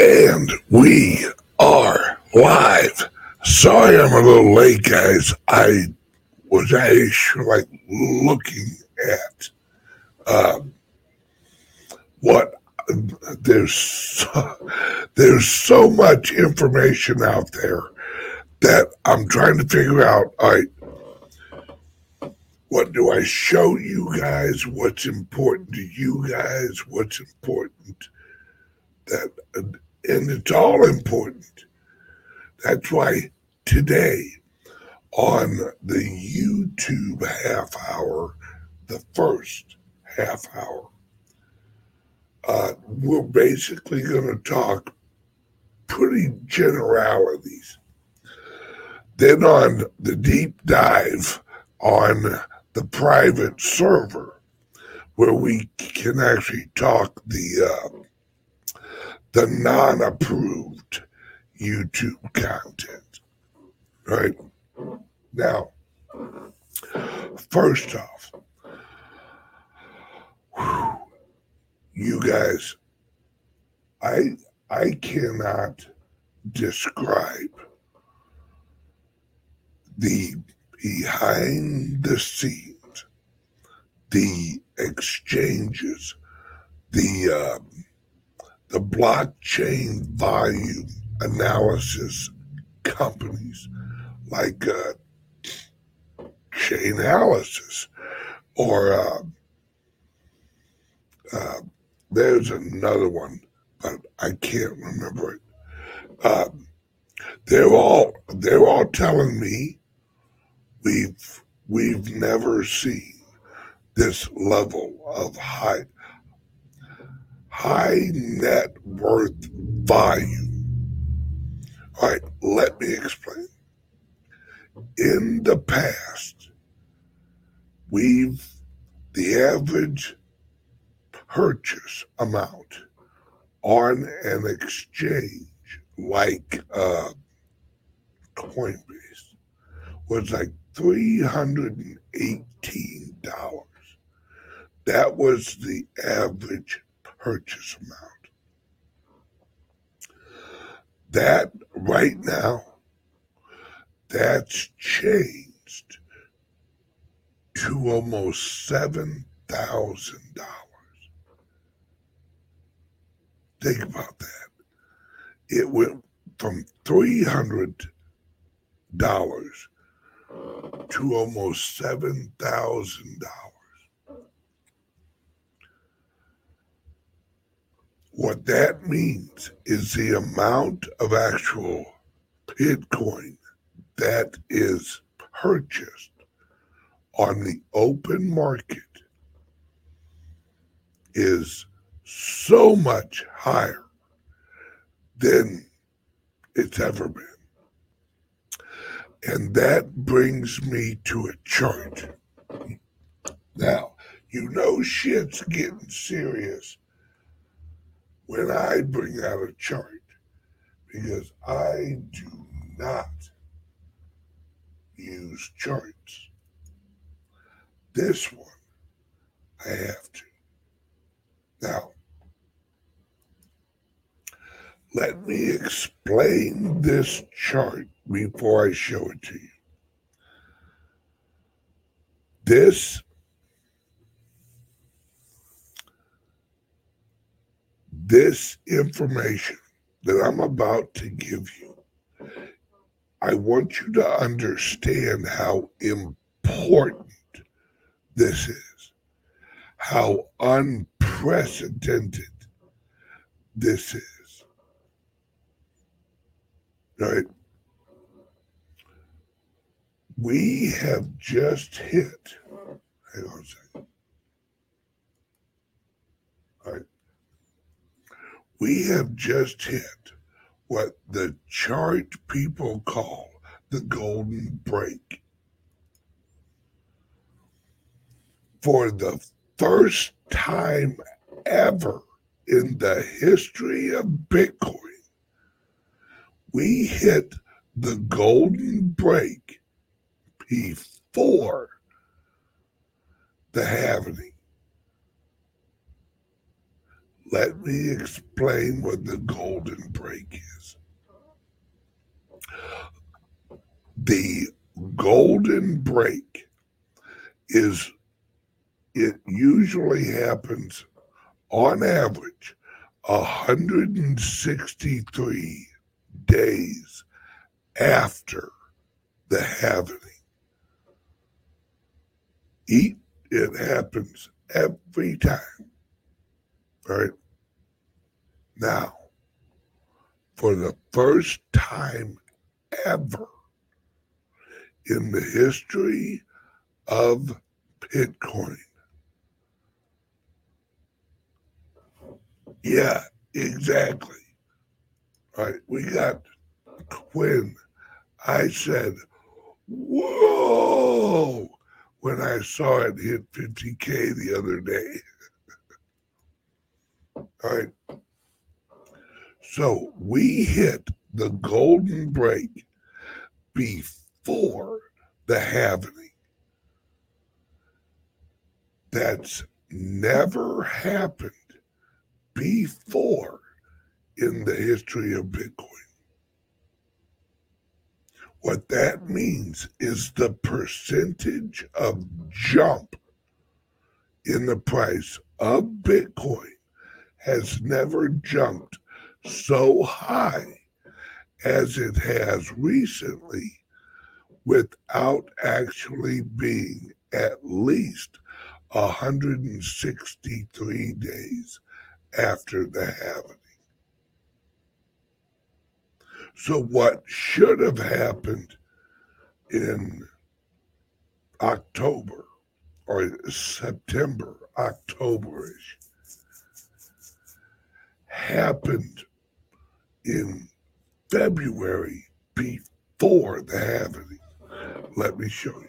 And we are live. Sorry I'm a little late, guys. I was actually like looking at um, what there's so, there's so much information out there that I'm trying to figure out. All right, what do I show you guys? What's important to you guys? What's important that and it's all important. That's why today on the YouTube half hour, the first half hour, uh, we're basically going to talk pretty generalities. Then on the deep dive on the private server, where we can actually talk the uh, the non approved YouTube content. Right? Now, first off, you guys, I I cannot describe the behind the scenes, the exchanges, the um, the blockchain volume analysis companies like uh, Chainalysis or uh, uh, there's another one, but I can't remember it. Uh, they're all they're all telling me we've we've never seen this level of high high net worth value. All right, let me explain. In the past, we've the average purchase amount on an exchange like uh, Coinbase was like $318. That was the average purchase amount. That right now, that's changed to almost seven thousand dollars. Think about that. It went from three hundred dollars to almost seven thousand dollars. What that means is the amount of actual Bitcoin that is purchased on the open market is so much higher than it's ever been. And that brings me to a chart. Now, you know shit's getting serious when I bring out a chart because I do not use charts. This one, I have to. Now, let me explain this chart before I show it to you. This this information that I'm about to give you, I want you to understand how important this is, how unprecedented this is. Right? We have just hit, hang on a second. All right we have just hit what the chart people call the golden break. For the first time ever in the history of Bitcoin, we hit the golden break before the halving. Let me explain what the golden break is. The golden break is it usually happens on average 163 days after the halving. Eat, it happens every time. Right? Now, for the first time ever in the history of Bitcoin, yeah, exactly. Right, we got Quinn. I said, whoa, when I saw it hit 50K the other day. All right. So we hit the golden break before the halving. That's never happened before in the history of Bitcoin. What that means is the percentage of jump in the price of Bitcoin has never jumped so high as it has recently without actually being at least 163 days after the happening. So, what should have happened in October or September, Octoberish, happened in February before the halving. Let me show you.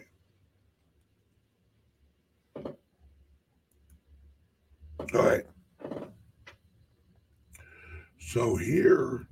All right. So here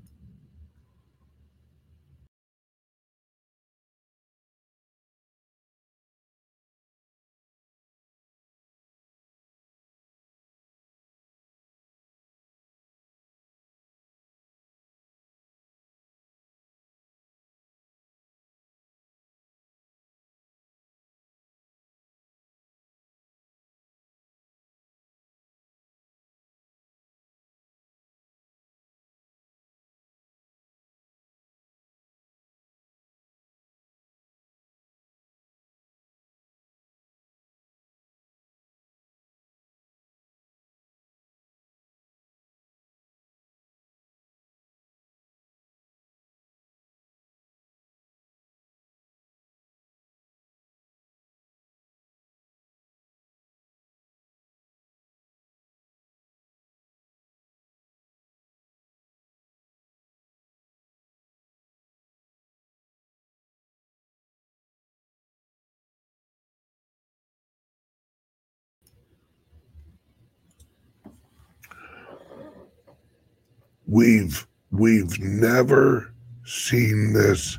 we've we've never seen this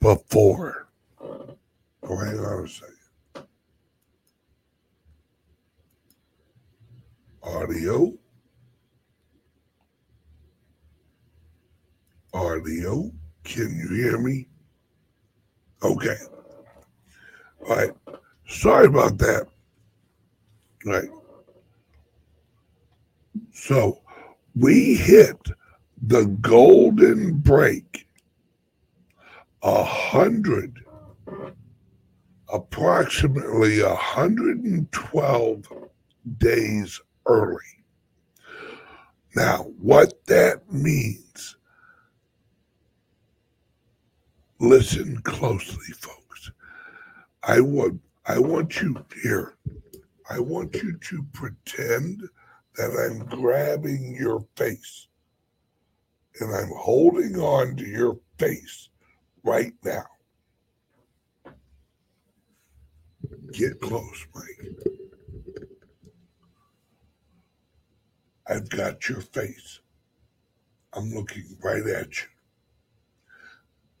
before. Oh, hang on a second. Audio. Audio. Can you hear me? Okay. All right. Sorry about that. All right. So we hit the golden break a hundred approximately 112 days early. Now what that means listen closely folks. I want i want you here. I want you to pretend that i'm grabbing your face and I'm holding on to your face right now. Get close, Mike. I've got your face. I'm looking right at you.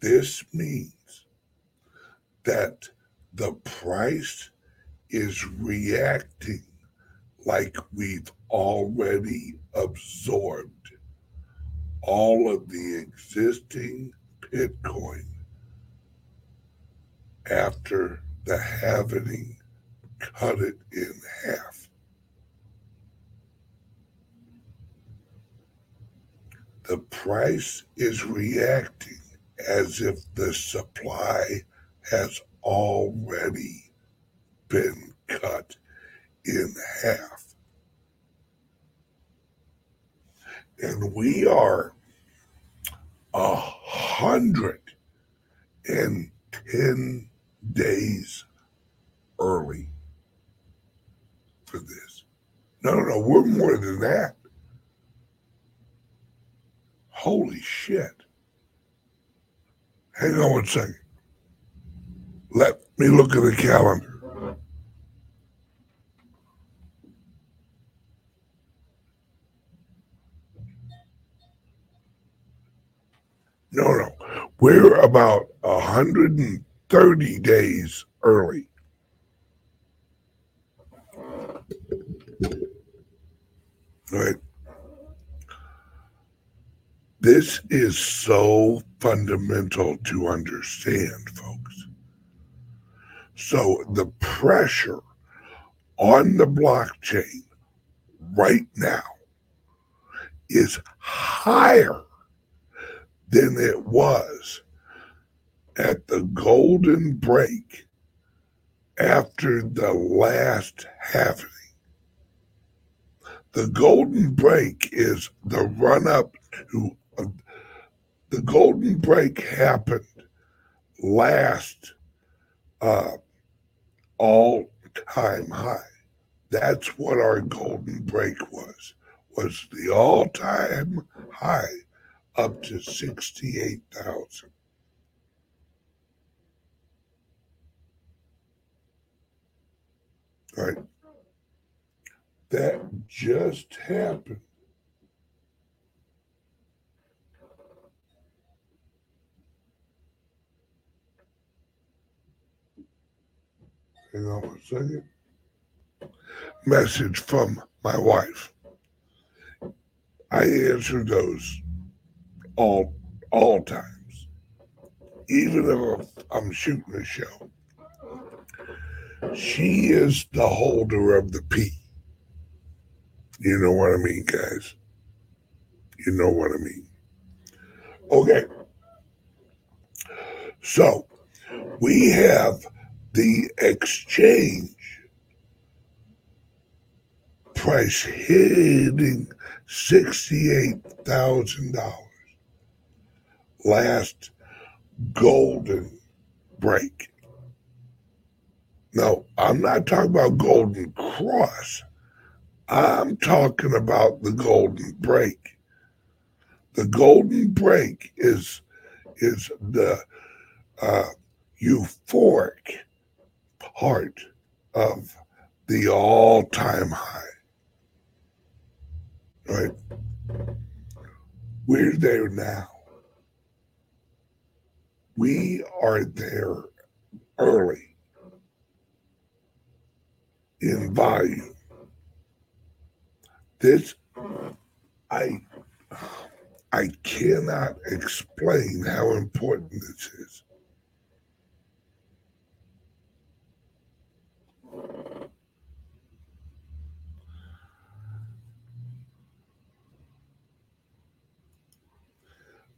This means that the price is reacting like we've already absorbed all of the existing Bitcoin after the halving cut it in half. The price is reacting as if the supply has already been cut in half. And we are a hundred and ten days early for this. No, no, no, we're more than that. Holy shit. Hang on one second. Let me look at the calendar. No, no. We're about 130 days early. Right. This is so fundamental to understand, folks. So the pressure on the blockchain right now is higher than it was at the golden break after the last halving. The golden break is the run up to uh, the golden break happened last uh, all time high. That's what our golden break was, was the all time high up to 68,000. Right. That just happened. Hang on a second. Message from my wife. I answer those all all times, even if I'm shooting a show. She is the holder of the P. You know what I mean, guys? You know what I mean. Okay. So we have the exchange price hitting $68,000 last golden break. Now, I'm not talking about Golden Cross. I'm talking about the Golden Break. The Golden Break is is the uh, euphoric part of the all-time high. Right? We're there now. We are there early in volume. This, I, I cannot explain how important this is.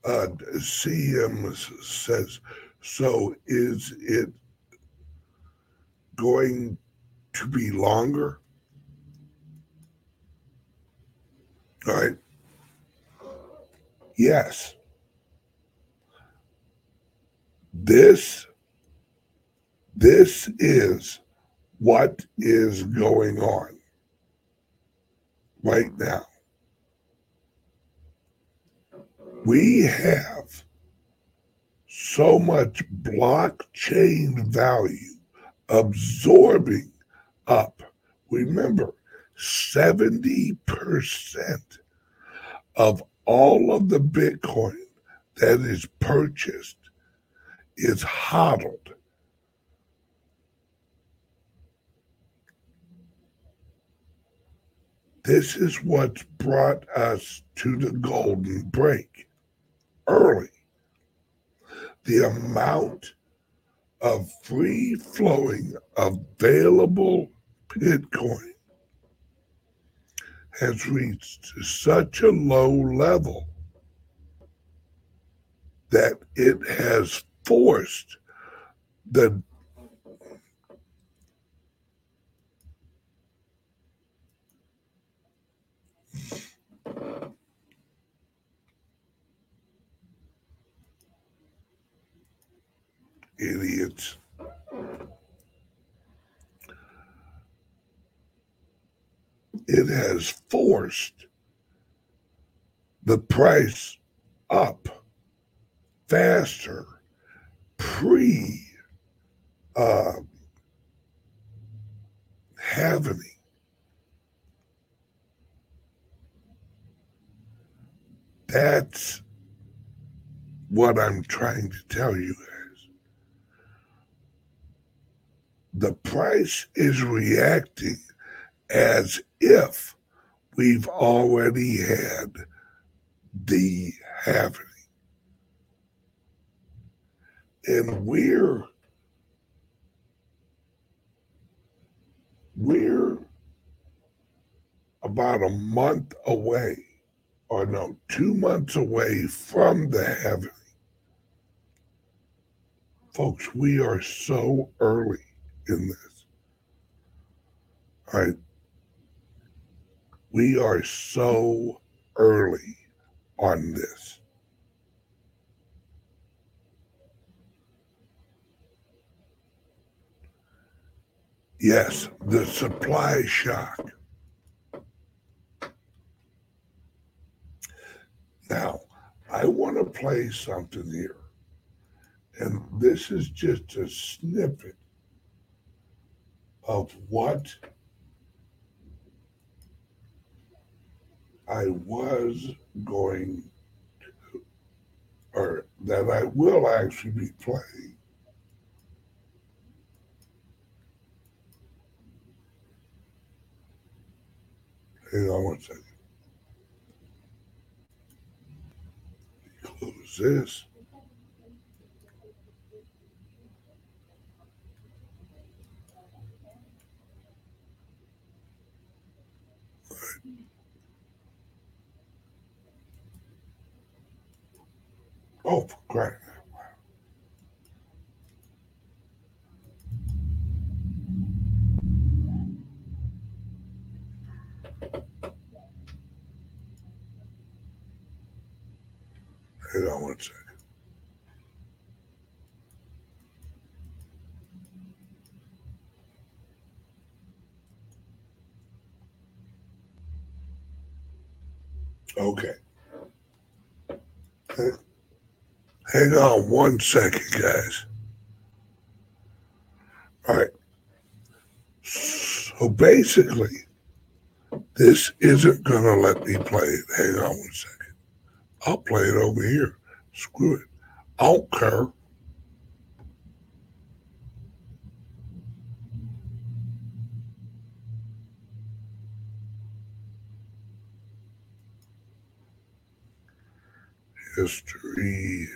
Uh, CM says, so is it going to be longer? All right. Yes. This this is what is going on right now we have so much blockchain value absorbing up. Remember, 70% of all of the Bitcoin that is purchased is hodled. This is what's brought us to the golden break early. The amount of free flowing available Bitcoin has reached such a low level that it has forced the idiots. It has forced the price up faster pre uh, halving That's what I'm trying to tell you guys. The price is reacting as if we've already had the halving. And we're we're about a month away or no, two months away from the heaven. Folks, we are so early in this. All right. We are so early on this. Yes, the supply shock Now, I want to play something here. And this is just a snippet of what I was going to, or that I will actually be playing. Hang on one second. Who's this? Oh, great. Hang on one second. Okay. Hang on one second, guys. All right. So basically, this isn't going to let me play it. Hang on one second. I'll play it over here. Screw it. I don't care. History.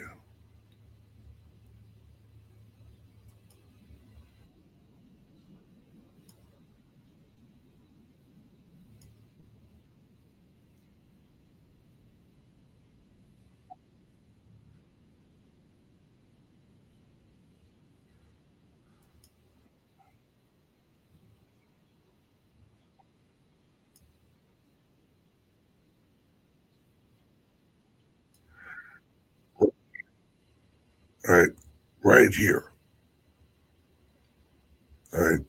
Right, right here. All right.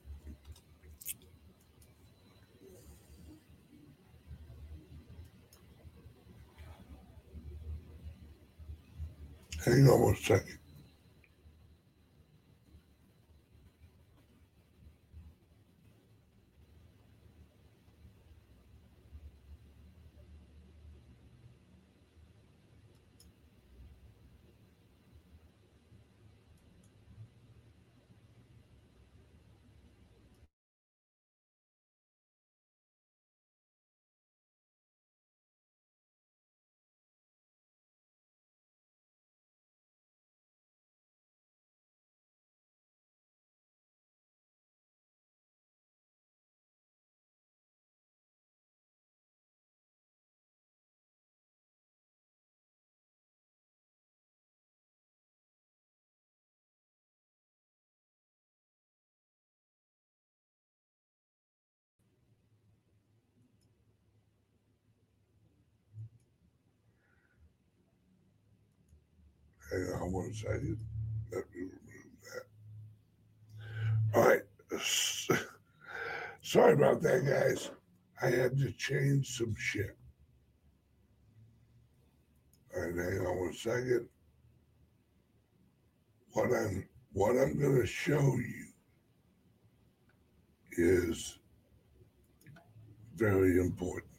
Hang on one second. On one second. Let me remove that. All right. Sorry about that, guys. I had to change some shit. All right, hang on one second. What I'm what I'm going to show you is very important.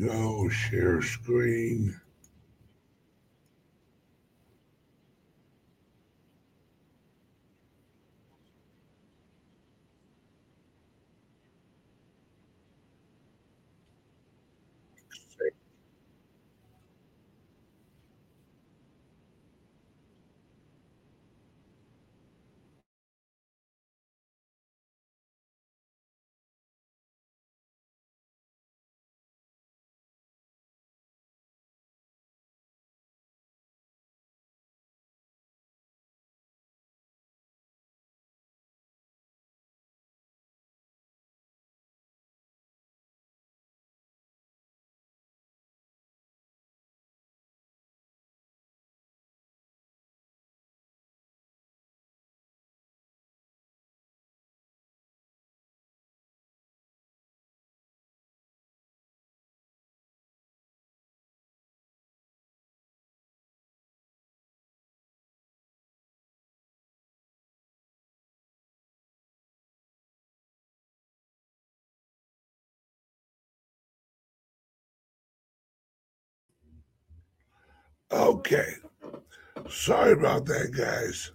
Go, share screen. Okay. Sorry about that, guys.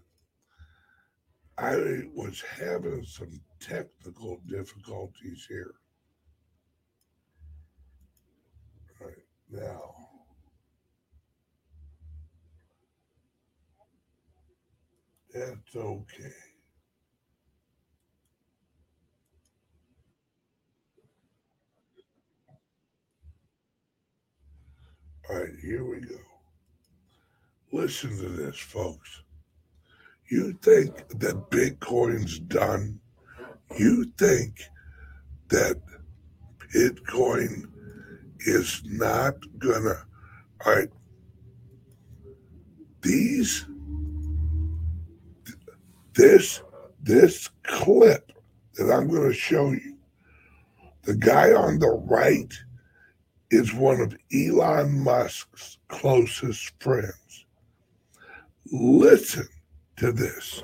I was having some technical difficulties here. Right now. That's okay. All right, here we go. Listen to this, folks. You think that Bitcoin's done? You think that Bitcoin is not gonna. All right. These, this, this clip that I'm going to show you, the guy on the right is one of Elon Musk's closest friends. Listen to this.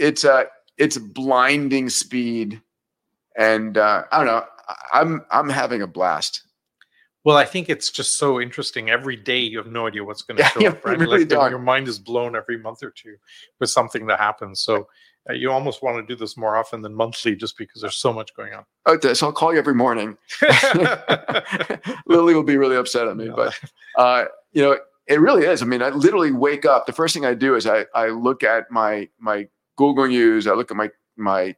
it's a it's blinding speed and uh, i don't know i'm i'm having a blast Well, I think it's just so interesting. Every day you have no idea what's going to Yeah, show up. Right? really like your mind is blown every month or two with something that happens. So uh, you almost want to do this more often than monthly, just because there's so much going on. okay so i'll call you every morning lily will be really upset at me Yeah. but uh, you know it really is i mean i literally wake up the first thing i do is i i look at my my google news i look at my my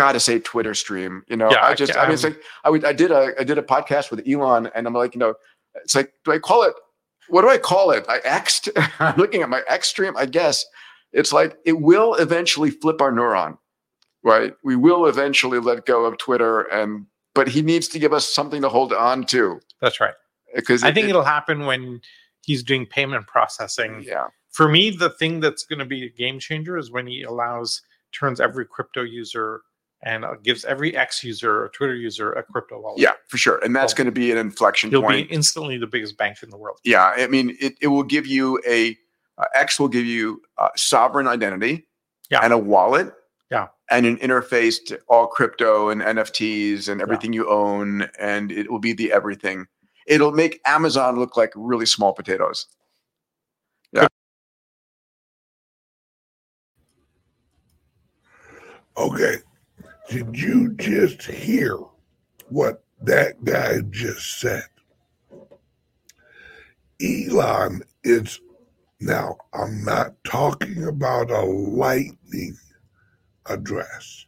gotta say twitter stream you know? Yeah, i I just ca- i mean it's like i would i did a i did a podcast with elon and i'm like you know it's like do i call it what do i call it? I xed i'm looking at my x stream i guess. It's like it will eventually flip our neuron right? We will eventually let go of twitter and but he needs to give us something to hold on to. That's right. because I think it'll happen when he's doing payment processing. yeah. For me, the thing that's going to be a game changer is when he allows turns every crypto user and uh, gives every X user or Twitter user a crypto wallet. Yeah, for sure. And that's oh. going to be an inflection You'll point. be instantly the biggest bank in the world. Yeah, I mean, it, it will give you a uh, X will give you a sovereign identity yeah. and a wallet. Yeah. And an interface to all crypto and NFTs and everything yeah. you own. And it will be the everything. It'll make Amazon look like really small potatoes. Yeah. Okay. Did you just hear what that guy just said? Elon is now, I'm not talking about a lightning address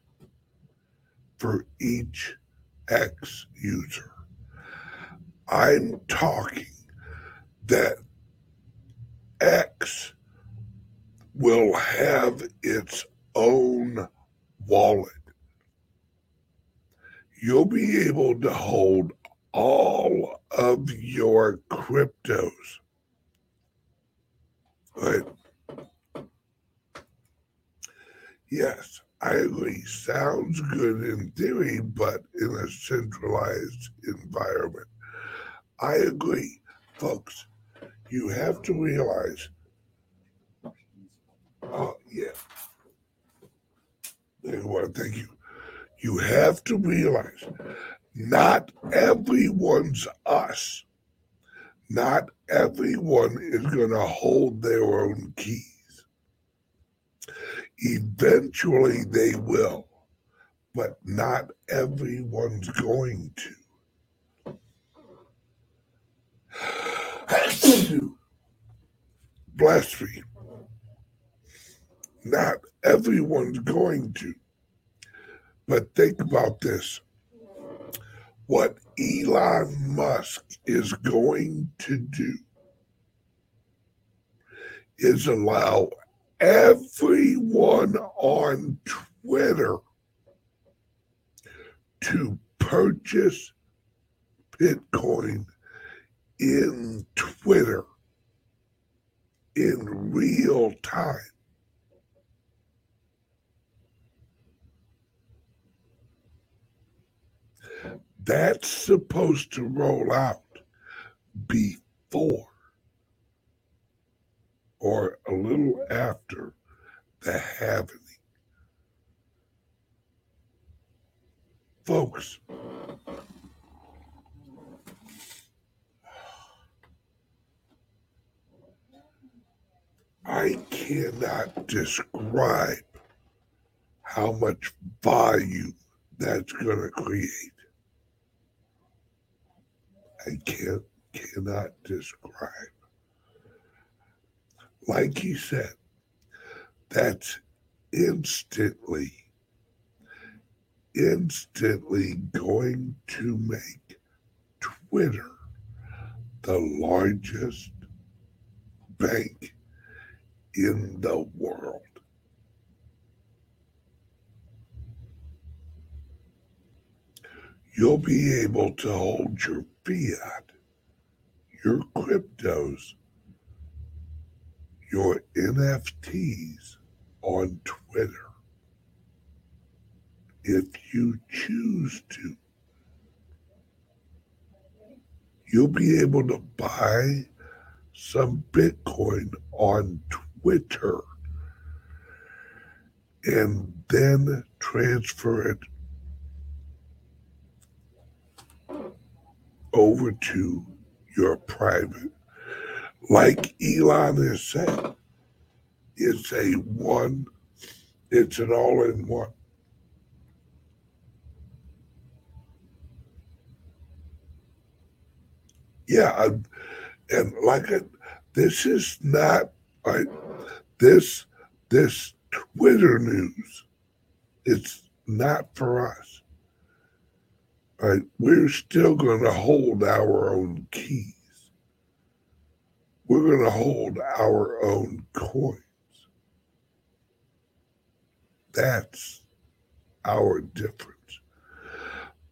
for each X user. I'm talking that X will have its own wallet. You'll be able to hold all of your cryptos. Right? Yes, I agree. Sounds good in theory, but in a centralized environment. I agree, folks. You have to realize. Oh, yeah. Thank you. You have to realize not everyone's us. Not everyone is going to hold their own keys. Eventually they will, but not everyone's going to. Me. Not everyone's going to. But think about this. What Elon Musk is going to do is allow everyone on Twitter to purchase Bitcoin in Twitter in real time. That's supposed to roll out before or a little after the halving. Folks, I cannot describe how much volume that's going to create. I can't cannot describe. Like he said, that's instantly, instantly going to make Twitter the largest bank in the world. You'll be able to hold your fiat, your cryptos, your NFTs on Twitter if you choose to. You'll be able to buy some Bitcoin on Twitter and then transfer it over to your private. Like Elon has said, it's a one, it's an all in one. Yeah, I'm, and like it, this is not right. This this Twitter news, it's not for us. We're still going to hold our own keys. We're going to hold our own coins. That's our difference.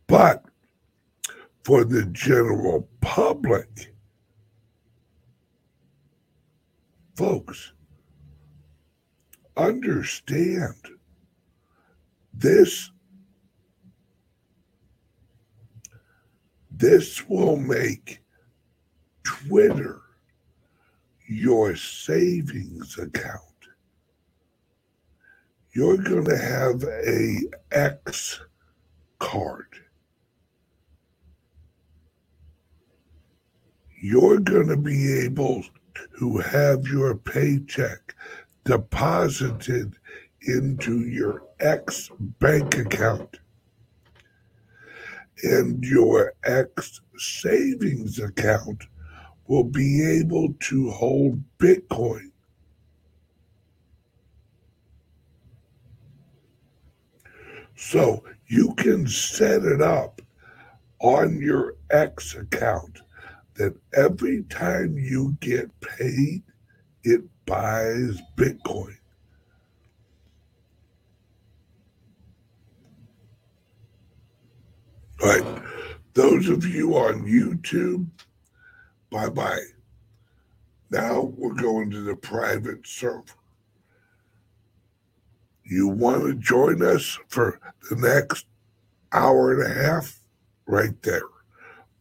But for the general public, folks, understand this this will make Twitter your savings account. You're going to have a X card. You're going to be able to have your paycheck deposited into your X bank account. And your X savings account will be able to hold Bitcoin. So you can set it up on your X account that every time you get paid, it buys Bitcoin. Right. Those of you on YouTube, bye bye. Now we're going to the private server. You want to join us for the next hour and a half? Right there.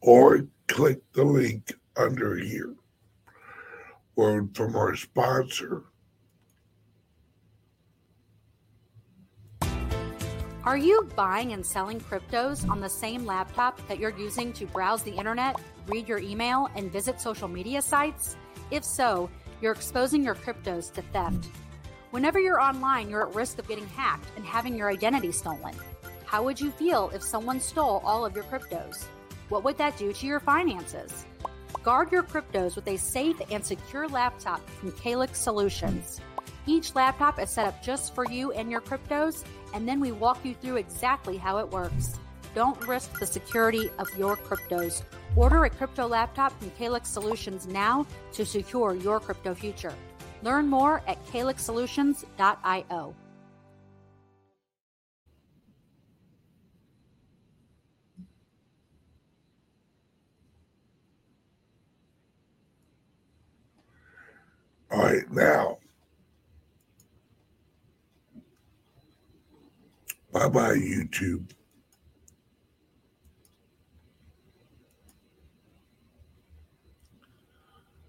Or click the link under here. Word from our sponsor. Are you buying and selling cryptos on the same laptop that you're using to browse the internet, read your email, and visit social media sites? If so, you're exposing your cryptos to theft. Whenever you're online, you're at risk of getting hacked and having your identity stolen. How would you feel if someone stole all of your cryptos? What would that do to your finances? Guard your cryptos with a safe and secure laptop from Calix Solutions. Each laptop is set up just for you and your cryptos, and then we walk you through exactly how it works. Don't risk the security of your cryptos. Order a crypto laptop from Calix Solutions now to secure your crypto future. Learn more at calixsolutions.io. All right, now. Bye bye, YouTube.